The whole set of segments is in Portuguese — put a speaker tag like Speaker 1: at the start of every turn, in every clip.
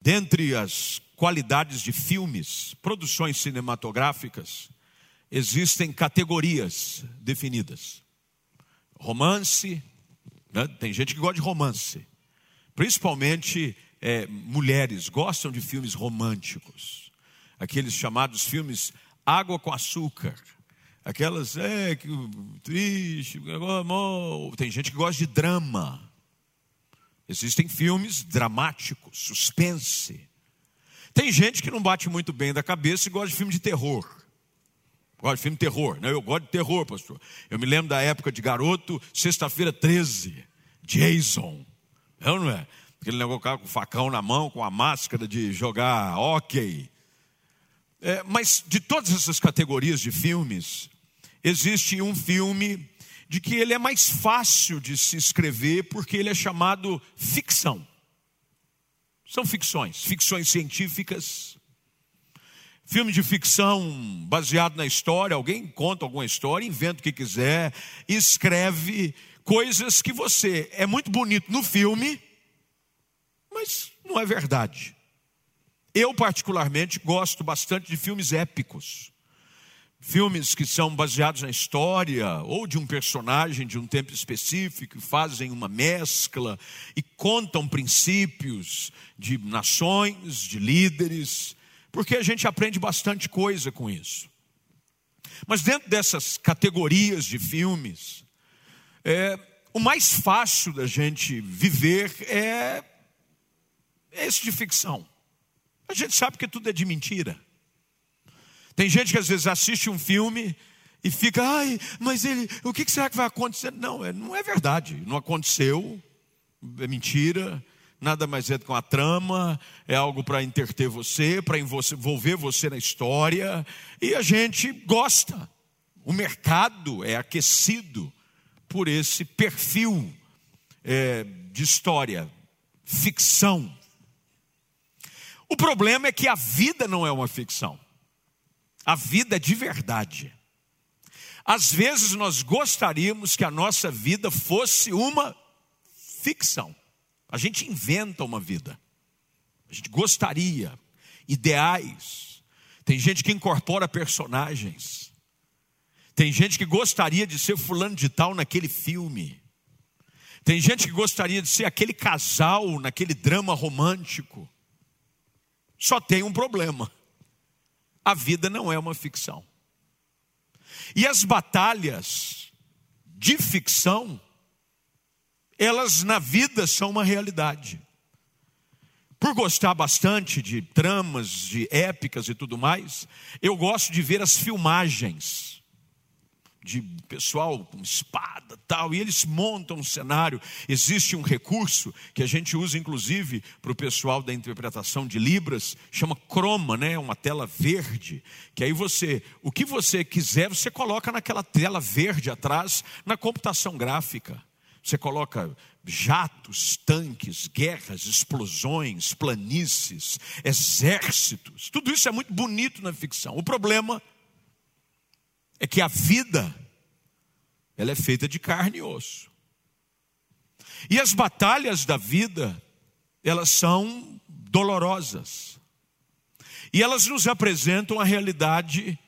Speaker 1: Dentre as qualidades de filmes, produções cinematográficas, existem categorias definidas. Romance, né? tem gente que gosta de romance, principalmente é, mulheres gostam de filmes românticos, aqueles chamados filmes água com açúcar, aquelas, é, que triste, amor. tem gente que gosta de drama. Existem filmes dramáticos, suspense. Tem gente que não bate muito bem da cabeça e gosta de filme de terror. Gosta de filme de terror, né? Eu gosto de terror, pastor. Eu me lembro da época de garoto, sexta-feira 13, Jason. É ou não é? Aquele negócio com o facão na mão, com a máscara de jogar ok. É, mas de todas essas categorias de filmes, existe um filme de que ele é mais fácil de se escrever porque ele é chamado ficção. São ficções, ficções científicas, filme de ficção baseado na história, alguém conta alguma história, inventa o que quiser, escreve coisas que você é muito bonito no filme, mas não é verdade. Eu, particularmente, gosto bastante de filmes épicos filmes que são baseados na história ou de um personagem de um tempo específico, fazem uma mescla e contam princípios de nações, de líderes, porque a gente aprende bastante coisa com isso. Mas dentro dessas categorias de filmes, é, o mais fácil da gente viver é, é esse de ficção. A gente sabe que tudo é de mentira. Tem gente que às vezes assiste um filme e fica, ai, mas ele, o que será que vai acontecer? Não, é, não é verdade, não aconteceu, é mentira, nada mais é do que uma trama, é algo para interter você, para envolver você na história, e a gente gosta. O mercado é aquecido por esse perfil é, de história, ficção. O problema é que a vida não é uma ficção. A vida é de verdade. Às vezes nós gostaríamos que a nossa vida fosse uma ficção. A gente inventa uma vida. A gente gostaria, ideais. Tem gente que incorpora personagens. Tem gente que gostaria de ser fulano de tal naquele filme. Tem gente que gostaria de ser aquele casal naquele drama romântico. Só tem um problema a vida não é uma ficção. E as batalhas de ficção, elas na vida são uma realidade. Por gostar bastante de tramas, de épicas e tudo mais, eu gosto de ver as filmagens de pessoal com espada tal, e eles montam um cenário. Existe um recurso que a gente usa inclusive para o pessoal da interpretação de Libras, chama croma, né? Uma tela verde, que aí você, o que você quiser, você coloca naquela tela verde atrás na computação gráfica. Você coloca jatos, tanques, guerras, explosões, planícies, exércitos. Tudo isso é muito bonito na ficção. O problema é que a vida ela é feita de carne e osso. E as batalhas da vida, elas são dolorosas. E elas nos apresentam a realidade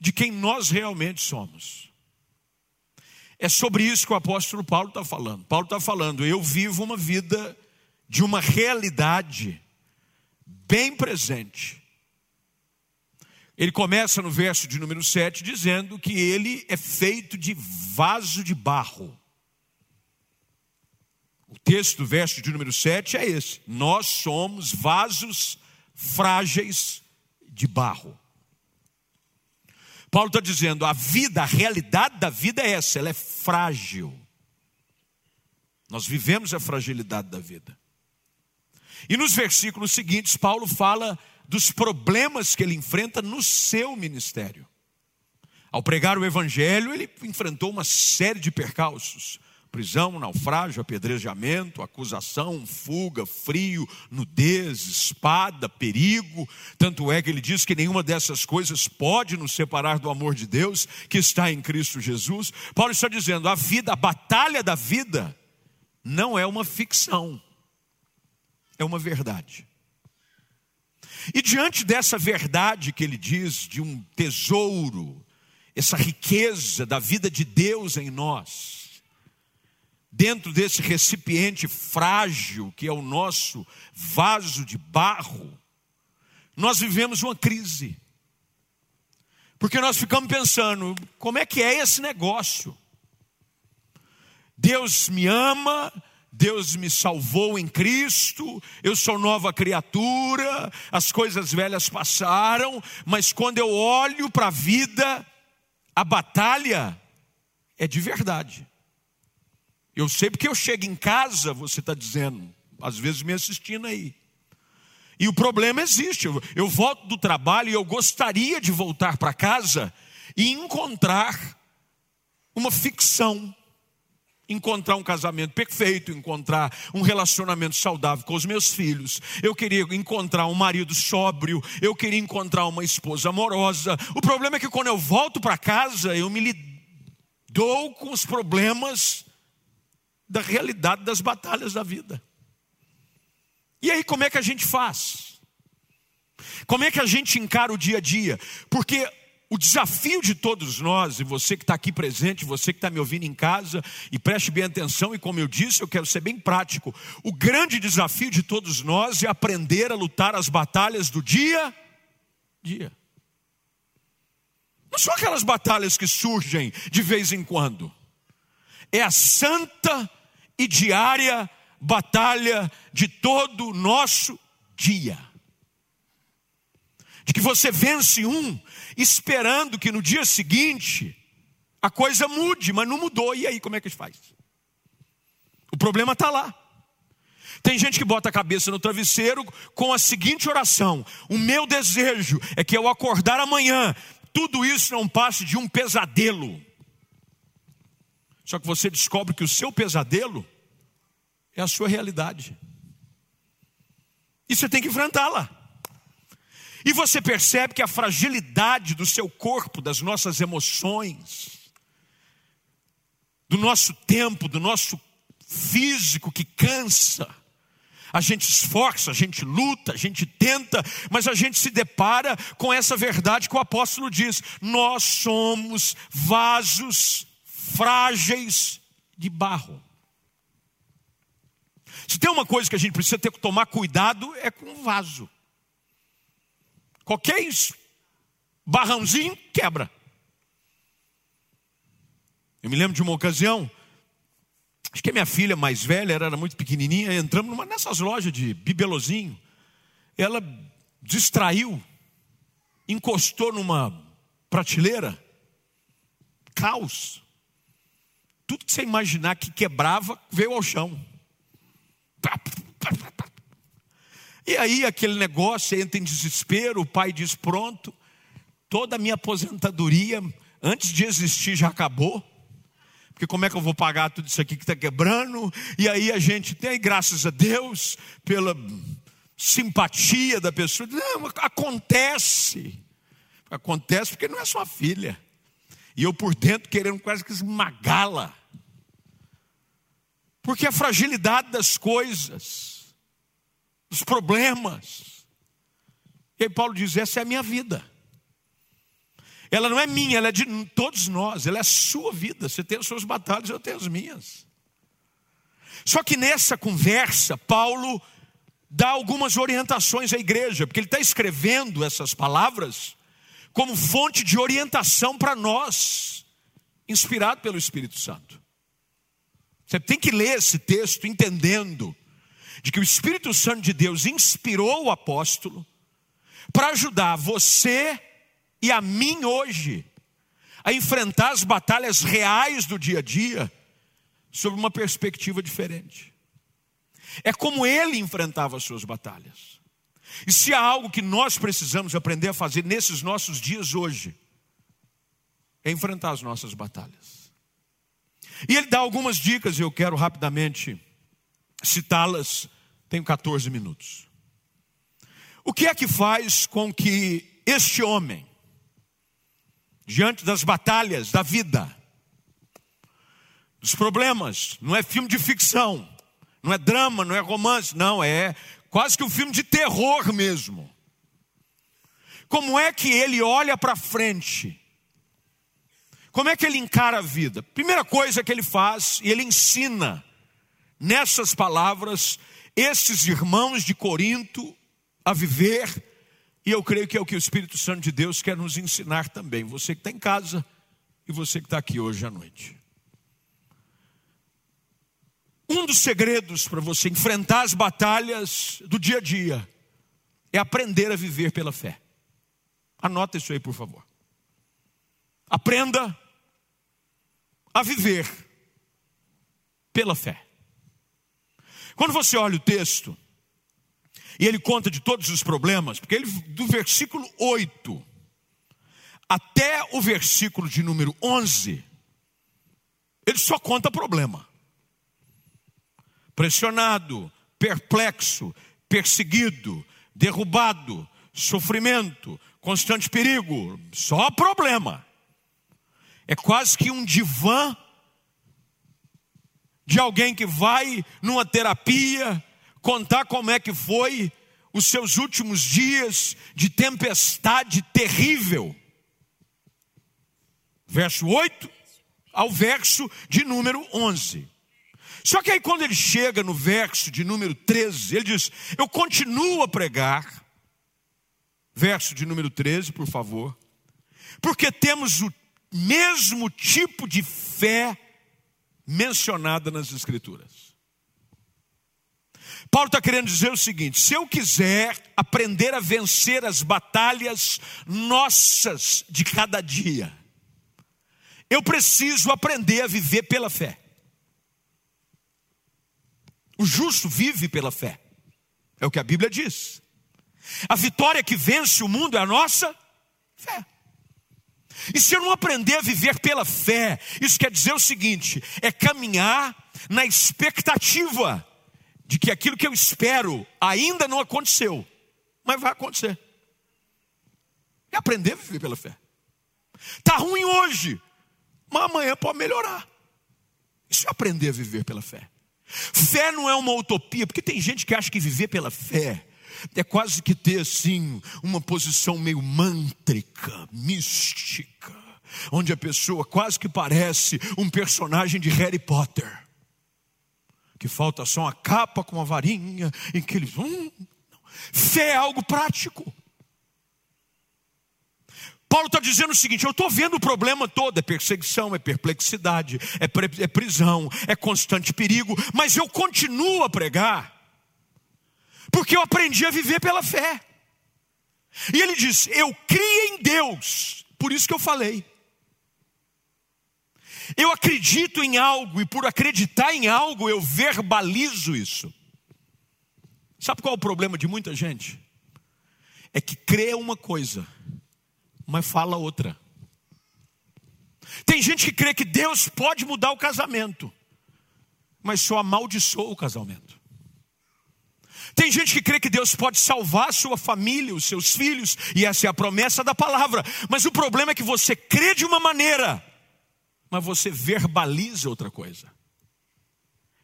Speaker 1: de quem nós realmente somos. É sobre isso que o apóstolo Paulo está falando. Paulo está falando, eu vivo uma vida de uma realidade bem presente, ele começa no verso de número 7 dizendo que ele é feito de vaso de barro. O texto do verso de número 7 é esse: Nós somos vasos frágeis de barro. Paulo está dizendo: a vida, a realidade da vida é essa, ela é frágil. Nós vivemos a fragilidade da vida. E nos versículos seguintes, Paulo fala dos problemas que ele enfrenta no seu ministério. Ao pregar o evangelho, ele enfrentou uma série de percalços: prisão, naufrágio, apedrejamento, acusação, fuga, frio, nudez, espada, perigo. Tanto é que ele diz que nenhuma dessas coisas pode nos separar do amor de Deus que está em Cristo Jesus. Paulo está dizendo: a vida, a batalha da vida, não é uma ficção, é uma verdade. E diante dessa verdade que ele diz, de um tesouro, essa riqueza da vida de Deus em nós, dentro desse recipiente frágil que é o nosso vaso de barro, nós vivemos uma crise. Porque nós ficamos pensando, como é que é esse negócio? Deus me ama, Deus me salvou em Cristo, eu sou nova criatura, as coisas velhas passaram, mas quando eu olho para a vida, a batalha é de verdade. Eu sei porque eu chego em casa, você está dizendo, às vezes me assistindo aí. E o problema existe. Eu, volto do trabalho e eu gostaria de voltar para casa e encontrar uma ficção. Encontrar um casamento perfeito, encontrar um relacionamento saudável com os meus filhos. Eu queria encontrar um marido sóbrio, eu queria encontrar uma esposa amorosa. O problema é que quando eu volto para casa, eu me dou com os problemas da realidade das batalhas da vida. E aí, como é que a gente faz? Como é que a gente encara o dia a dia? Porque o desafio de todos nós, e você que está aqui presente, você que está me ouvindo em casa, e preste bem atenção, e como eu disse, eu quero ser bem prático. O grande desafio de todos nós é aprender a lutar as batalhas do dia dia. Não são aquelas batalhas que surgem de vez em quando. É a santa e diária batalha de todo o nosso dia. De que você vence um, esperando que no dia seguinte a coisa mude, mas não mudou, e aí como é que a gente faz? O problema está lá. Tem gente que bota a cabeça no travesseiro com a seguinte oração: O meu desejo é que ao acordar amanhã, tudo isso não passe de um pesadelo. Só que você descobre que o seu pesadelo é a sua realidade. E você tem que enfrentá-la. E você percebe que a fragilidade do seu corpo, das nossas emoções, do nosso tempo, do nosso físico que cansa, a gente esforça, a gente luta, a gente tenta, mas a gente se depara com essa verdade que o apóstolo diz: nós somos vasos frágeis de barro. Se tem uma coisa que a gente precisa ter que tomar cuidado é com o vaso. Qualquer barrãozinho quebra. Eu me lembro de uma ocasião, acho que a minha filha mais velha era muito pequenininha, entramos numa nessas lojas de bibelozinho. Ela distraiu, encostou numa prateleira, caos. Tudo que você imaginar que quebrava veio ao chão. E aí aquele negócio entra em desespero, o pai diz: pronto, toda a minha aposentadoria, antes de existir, já acabou. Porque como é que eu vou pagar tudo isso aqui que está quebrando? E aí a gente tem, graças a Deus, pela simpatia da pessoa. Não, acontece. Acontece porque não é sua filha. E eu por dentro querendo quase que esmagá-la. Porque a fragilidade das coisas, dos problemas. E aí Paulo diz: essa é a minha vida. Ela não é minha, ela é de todos nós, ela é a sua vida. Você tem as suas batalhas, eu tenho as minhas. Só que nessa conversa, Paulo dá algumas orientações à igreja, porque ele está escrevendo essas palavras como fonte de orientação para nós, inspirado pelo Espírito Santo. Você tem que ler esse texto entendendo de que o Espírito Santo de Deus inspirou o apóstolo para ajudar você e a mim hoje a enfrentar as batalhas reais do dia a dia sob uma perspectiva diferente. É como ele enfrentava as suas batalhas. E se há algo que nós precisamos aprender a fazer nesses nossos dias hoje, é enfrentar as nossas batalhas. E ele dá algumas dicas, e eu quero rapidamente citá-las. Tenho 14 minutos. O que é que faz com que este homem, diante das batalhas da vida, dos problemas, não é filme de ficção, não é drama, não é romance, não, é quase que um filme de terror mesmo. Como é que ele olha para frente? Como é que ele encara a vida? Primeira coisa que ele faz, e ele ensina nessas palavras esses irmãos de Corinto a viver, e eu creio que é o que o Espírito Santo de Deus quer nos ensinar também. Você que está em casa e você que está aqui hoje à noite. Um dos segredos para você enfrentar as batalhas do dia a dia é aprender a viver pela fé. Anota isso aí, por favor. Aprenda a viver pela fé. Quando você olha o texto, e ele conta de todos os problemas, porque ele, do versículo 8 até o versículo de número 11, ele só conta problema. Pressionado, perplexo, perseguido, derrubado, sofrimento, constante perigo, só problema. É quase que um divã de alguém que vai numa terapia contar como é que foi os seus últimos dias de tempestade terrível. Verso 8 ao verso de número 11. Só que aí, quando ele chega no verso de número 13, ele diz: Eu continuo a pregar. Verso de número 13, por favor. Porque temos o mesmo tipo de fé mencionada nas Escrituras. Paulo está querendo dizer o seguinte: se eu quiser aprender a vencer as batalhas nossas de cada dia, eu preciso aprender a viver pela fé. O justo vive pela fé, é o que a Bíblia diz. A vitória que vence o mundo é a nossa fé. E se eu não aprender a viver pela fé, isso quer dizer o seguinte: é caminhar na expectativa de que aquilo que eu espero ainda não aconteceu, mas vai acontecer. É aprender a viver pela fé. Está ruim hoje, mas amanhã pode melhorar. Isso é aprender a viver pela fé. Fé não é uma utopia, porque tem gente que acha que viver pela fé é quase que ter assim uma posição meio mântrica, mística, onde a pessoa quase que parece um personagem de Harry Potter, que falta só uma capa com uma varinha em que eles. Hum, fé é algo prático. Paulo está dizendo o seguinte: eu estou vendo o problema todo: é perseguição, é perplexidade, é, é prisão, é constante perigo, mas eu continuo a pregar porque eu aprendi a viver pela fé. E ele diz: Eu criei em Deus, por isso que eu falei. Eu acredito em algo, e por acreditar em algo, eu verbalizo isso. Sabe qual é o problema de muita gente? É que crê uma coisa, mas fala outra. Tem gente que crê que Deus pode mudar o casamento, mas só amaldiçoa o casamento. Tem gente que crê que Deus pode salvar sua família, os seus filhos, e essa é a promessa da palavra. Mas o problema é que você crê de uma maneira, mas você verbaliza outra coisa.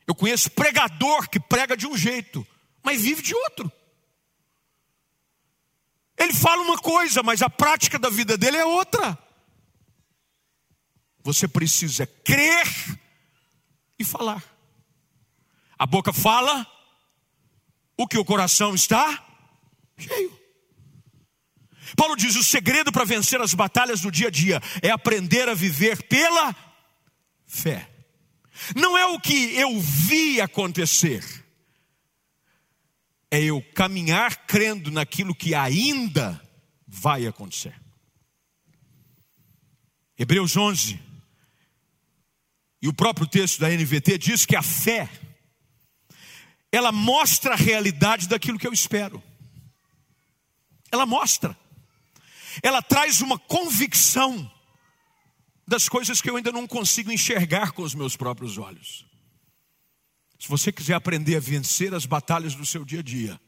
Speaker 1: Eu conheço pregador que prega de um jeito, mas vive de outro. Ele fala uma coisa, mas a prática da vida dele é outra. Você precisa crer e falar. A boca fala, o que o coração está cheio. Paulo diz: o segredo para vencer as batalhas do dia a dia é aprender a viver pela fé. Não é o que eu vi acontecer, é eu caminhar crendo naquilo que ainda vai acontecer. Hebreus 11, e o próprio texto da NVT diz que a fé ela mostra a realidade daquilo que eu espero. Ela mostra. Ela traz uma convicção das coisas que eu ainda não consigo enxergar com os meus próprios olhos. Se você quiser aprender a vencer as batalhas do seu dia a dia,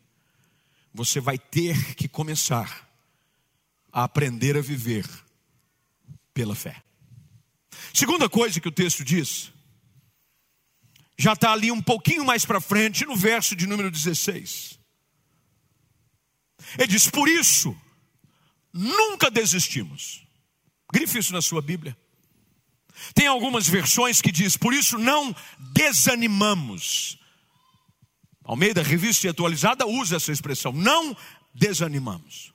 Speaker 1: você vai ter que começar a aprender a viver pela fé. Segunda coisa que o texto diz já está ali um pouquinho mais para frente, no verso de número 16. Ele diz: Por isso, nunca desistimos. Grife isso na sua Bíblia. Tem algumas versões que diz, por isso não desanimamos. Almeida, revista e atualizada, usa essa expressão, não desanimamos.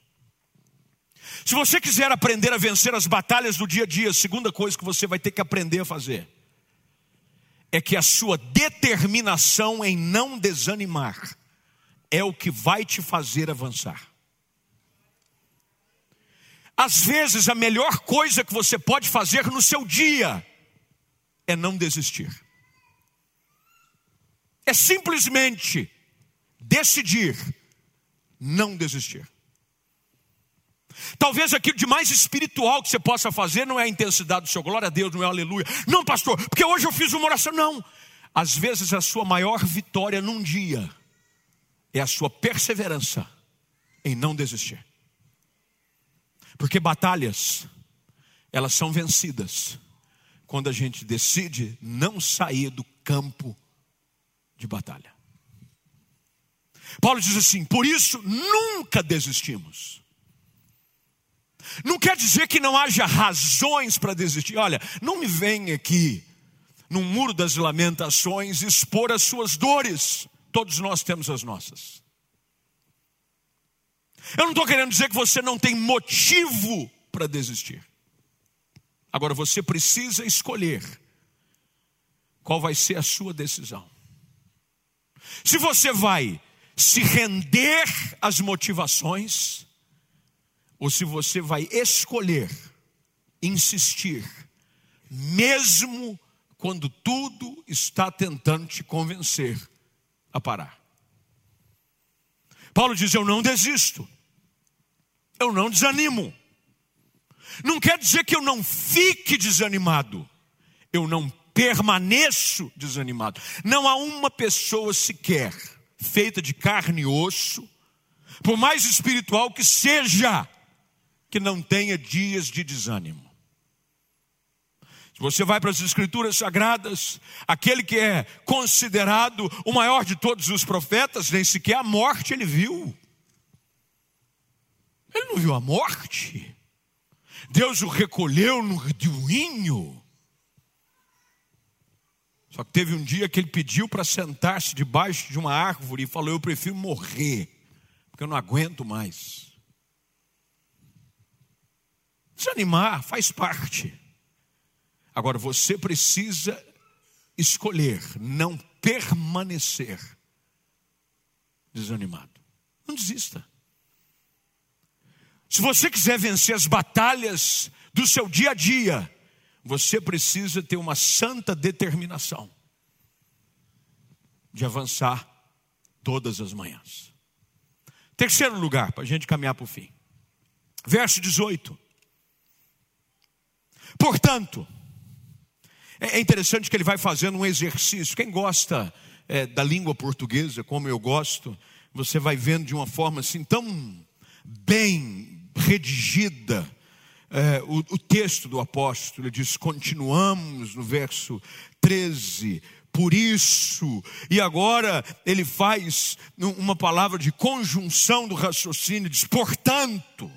Speaker 1: Se você quiser aprender a vencer as batalhas do dia a dia, a segunda coisa que você vai ter que aprender a fazer é que a sua determinação em não desanimar é o que vai te fazer avançar. Às vezes, a melhor coisa que você pode fazer no seu dia é não desistir. É simplesmente decidir não desistir. Talvez aquilo de mais espiritual que você possa fazer não é a intensidade do seu glória a Deus, não é aleluia. Não, pastor, porque hoje eu fiz uma oração. Não. Às vezes a sua maior vitória num dia é a sua perseverança em não desistir. Porque batalhas, elas são vencidas quando a gente decide não sair do campo de batalha. Paulo diz assim: por isso nunca desistimos. Não quer dizer que não haja razões para desistir. Olha, não me venha aqui, no muro das lamentações, expor as suas dores. Todos nós temos as nossas. Eu não estou querendo dizer que você não tem motivo para desistir. Agora você precisa escolher qual vai ser a sua decisão. Se você vai se render às motivações, ou se você vai escolher insistir, mesmo quando tudo está tentando te convencer a parar. Paulo diz: Eu não desisto, eu não desanimo. Não quer dizer que eu não fique desanimado, eu não permaneço desanimado. Não há uma pessoa sequer feita de carne e osso, por mais espiritual que seja, que não tenha dias de desânimo. Se você vai para as Escrituras Sagradas, aquele que é considerado o maior de todos os profetas, nem sequer a morte ele viu. Ele não viu a morte. Deus o recolheu no redemoinho. Só que teve um dia que ele pediu para sentar-se debaixo de uma árvore e falou: Eu prefiro morrer, porque eu não aguento mais. Desanimar faz parte. Agora você precisa escolher não permanecer desanimado. Não desista. Se você quiser vencer as batalhas do seu dia a dia, você precisa ter uma santa determinação de avançar todas as manhãs. Terceiro lugar, para a gente caminhar para o fim. Verso 18. Portanto, é, é interessante que ele vai fazendo um exercício. Quem gosta é, da língua portuguesa, como eu gosto, você vai vendo de uma forma assim tão bem redigida é, o, o texto do apóstolo. Ele diz: continuamos no verso 13 por isso, e agora ele faz uma palavra de conjunção do raciocínio, diz, portanto,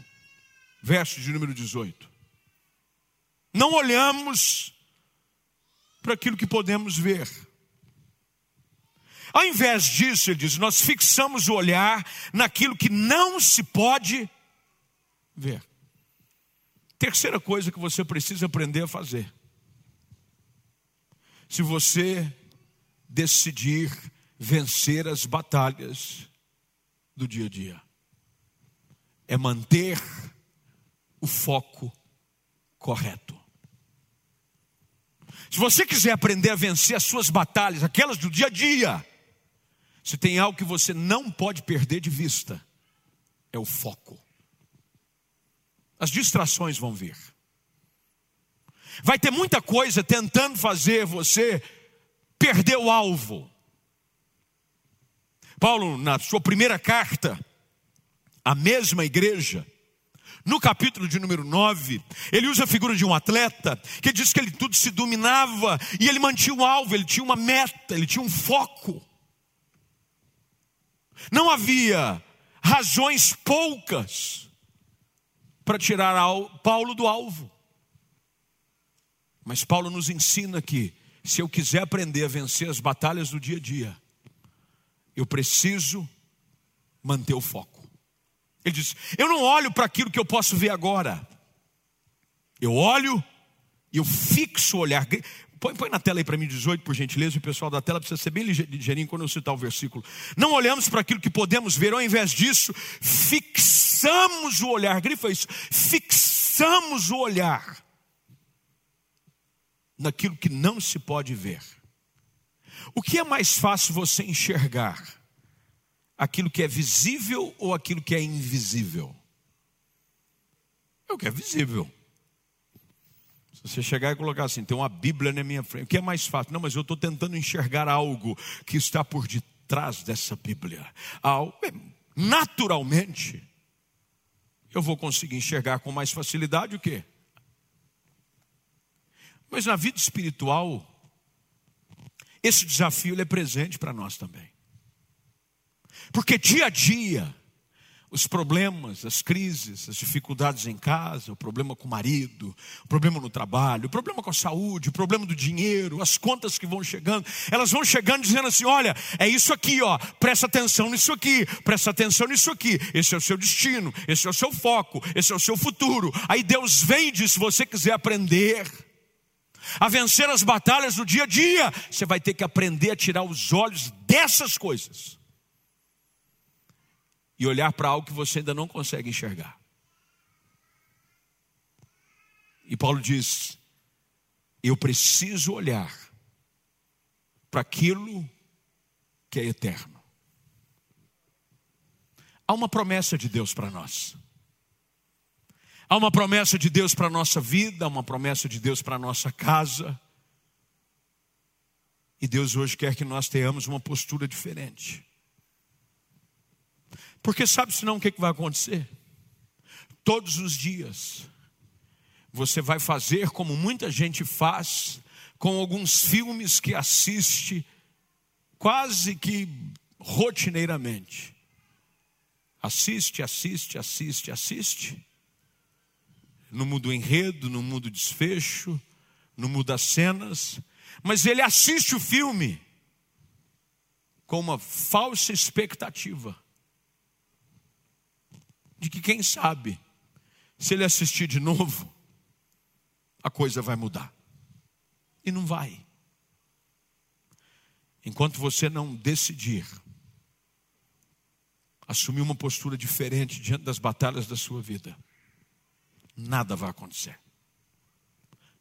Speaker 1: verso de número 18 não olhamos para aquilo que podemos ver. Ao invés disso, ele diz, nós fixamos o olhar naquilo que não se pode ver. Terceira coisa que você precisa aprender a fazer. Se você decidir vencer as batalhas do dia a dia, é manter o foco correto. Se você quiser aprender a vencer as suas batalhas, aquelas do dia a dia, se tem algo que você não pode perder de vista, é o foco. As distrações vão vir. Vai ter muita coisa tentando fazer você perder o alvo. Paulo, na sua primeira carta, à mesma igreja, no capítulo de número 9, ele usa a figura de um atleta que diz que ele tudo se dominava e ele mantinha um alvo, ele tinha uma meta, ele tinha um foco. Não havia razões poucas para tirar Paulo do alvo. Mas Paulo nos ensina que, se eu quiser aprender a vencer as batalhas do dia a dia, eu preciso manter o foco. Ele diz: Eu não olho para aquilo que eu posso ver agora, eu olho e eu fixo o olhar. Põe, põe na tela aí para mim 18, por gentileza, o pessoal da tela precisa ser bem ligeirinho quando eu citar o versículo. Não olhamos para aquilo que podemos ver, ao invés disso, fixamos o olhar. Grifa isso, fixamos o olhar naquilo que não se pode ver. O que é mais fácil você enxergar? Aquilo que é visível ou aquilo que é invisível? É o que é visível. Você chegar e colocar assim, tem uma Bíblia na minha frente. O que é mais fácil? Não, mas eu estou tentando enxergar algo que está por detrás dessa Bíblia. Naturalmente, eu vou conseguir enxergar com mais facilidade o quê? Mas na vida espiritual, esse desafio é presente para nós também. Porque dia a dia, os problemas, as crises, as dificuldades em casa, o problema com o marido, o problema no trabalho, o problema com a saúde, o problema do dinheiro, as contas que vão chegando, elas vão chegando dizendo assim: olha, é isso aqui, ó, presta atenção nisso aqui, presta atenção nisso aqui, esse é o seu destino, esse é o seu foco, esse é o seu futuro. Aí Deus vem e diz: se você quiser aprender a vencer as batalhas do dia a dia, você vai ter que aprender a tirar os olhos dessas coisas e olhar para algo que você ainda não consegue enxergar. E Paulo diz: eu preciso olhar para aquilo que é eterno. Há uma promessa de Deus para nós. Há uma promessa de Deus para a nossa vida, há uma promessa de Deus para a nossa casa. E Deus hoje quer que nós tenhamos uma postura diferente. Porque sabe senão o que vai acontecer? Todos os dias, você vai fazer como muita gente faz com alguns filmes que assiste quase que rotineiramente. Assiste, assiste, assiste, assiste. No mundo enredo, no mundo desfecho, no mundo das cenas, mas ele assiste o filme com uma falsa expectativa de que, quem sabe, se ele assistir de novo, a coisa vai mudar. E não vai. Enquanto você não decidir assumir uma postura diferente diante das batalhas da sua vida, nada vai acontecer.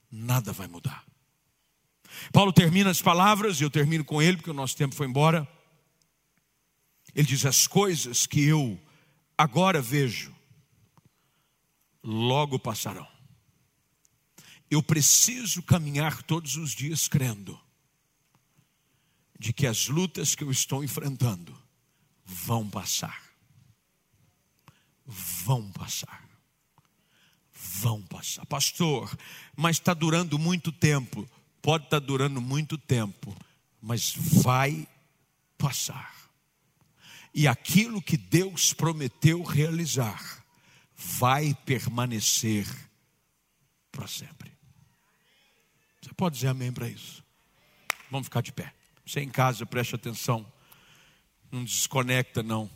Speaker 1: Nada vai mudar. Paulo termina as palavras, e eu termino com ele, porque o nosso tempo foi embora. Ele diz: As coisas que eu agora vejo, logo passarão. Eu preciso caminhar todos os dias crendo de que as lutas que eu estou enfrentando vão passar. Vão passar. Vão passar. Pastor, mas está durando muito tempo. Pode estar tá durando muito tempo, mas vai passar e aquilo que Deus prometeu realizar vai permanecer para sempre. Você pode dizer amém para isso? Vamos ficar de pé. Você em casa, preste atenção. Não desconecta, não.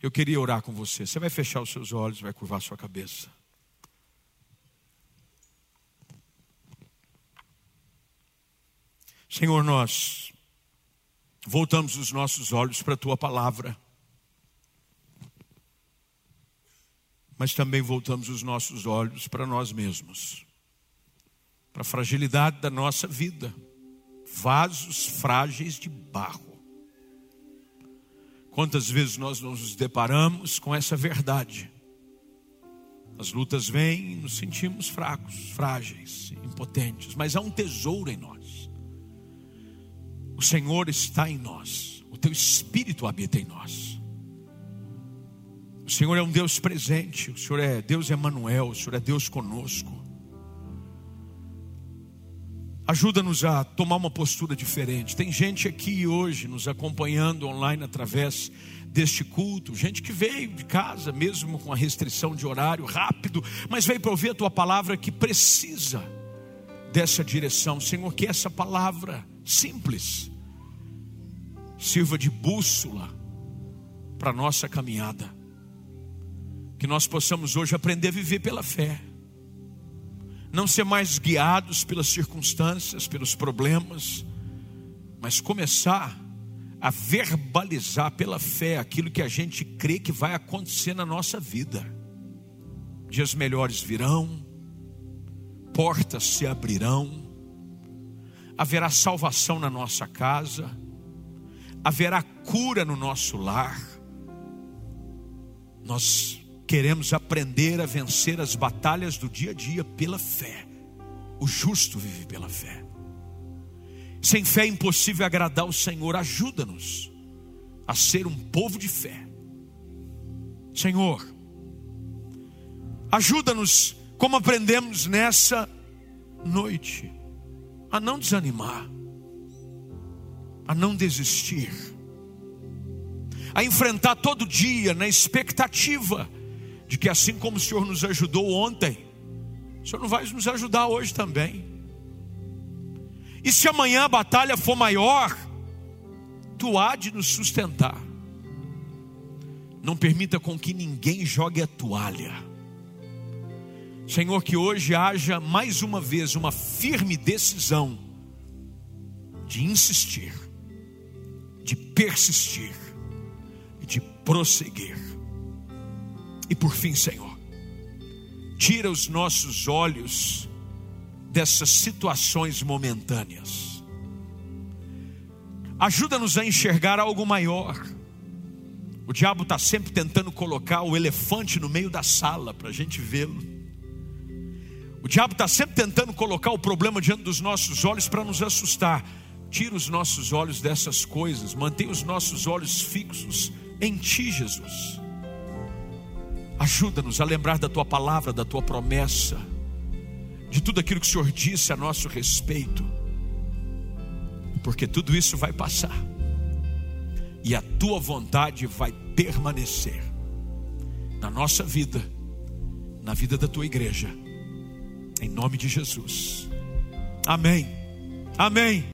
Speaker 1: Eu queria orar com você. Você vai fechar os seus olhos, vai curvar sua cabeça. Senhor, nós voltamos os nossos olhos para a tua palavra, mas também voltamos os nossos olhos para nós mesmos, para a fragilidade da nossa vida, vasos frágeis de barro. Quantas vezes nós nos deparamos com essa verdade? As lutas vêm e nos sentimos fracos, frágeis, impotentes, mas há um tesouro em nós. O Senhor está em nós, o teu espírito habita em nós. O Senhor é um Deus presente, o Senhor é Deus Emanuel, o Senhor é Deus conosco. Ajuda-nos a tomar uma postura diferente. Tem gente aqui hoje nos acompanhando online através deste culto, gente que veio de casa, mesmo com a restrição de horário, rápido, mas veio para ouvir a tua palavra que precisa dessa direção. Senhor, que essa palavra simples sirva de bússola para nossa caminhada. Que nós possamos hoje aprender a viver pela fé não ser mais guiados pelas circunstâncias, pelos problemas, mas começar a verbalizar pela fé aquilo que a gente crê que vai acontecer na nossa vida. Dias melhores virão, portas se abrirão, haverá salvação na nossa casa, haverá cura no nosso lar. Nós Queremos aprender a vencer as batalhas do dia a dia pela fé. O justo vive pela fé. Sem fé é impossível agradar o Senhor. Ajuda-nos a ser um povo de fé. Senhor, ajuda-nos, como aprendemos nessa noite, a não desanimar, a não desistir, a enfrentar todo dia na expectativa de que assim como o Senhor nos ajudou ontem, o Senhor não vai nos ajudar hoje também. E se amanhã a batalha for maior, tu há de nos sustentar. Não permita com que ninguém jogue a toalha. Senhor, que hoje haja mais uma vez uma firme decisão de insistir, de persistir e de prosseguir. E por fim, Senhor, tira os nossos olhos dessas situações momentâneas. Ajuda-nos a enxergar algo maior. O diabo está sempre tentando colocar o elefante no meio da sala para a gente vê-lo. O diabo está sempre tentando colocar o problema diante dos nossos olhos para nos assustar. Tira os nossos olhos dessas coisas, mantenha os nossos olhos fixos em Ti, Jesus. Ajuda-nos a lembrar da tua palavra, da tua promessa, de tudo aquilo que o Senhor disse a nosso respeito, porque tudo isso vai passar e a tua vontade vai permanecer na nossa vida, na vida da tua igreja, em nome de Jesus. Amém. Amém.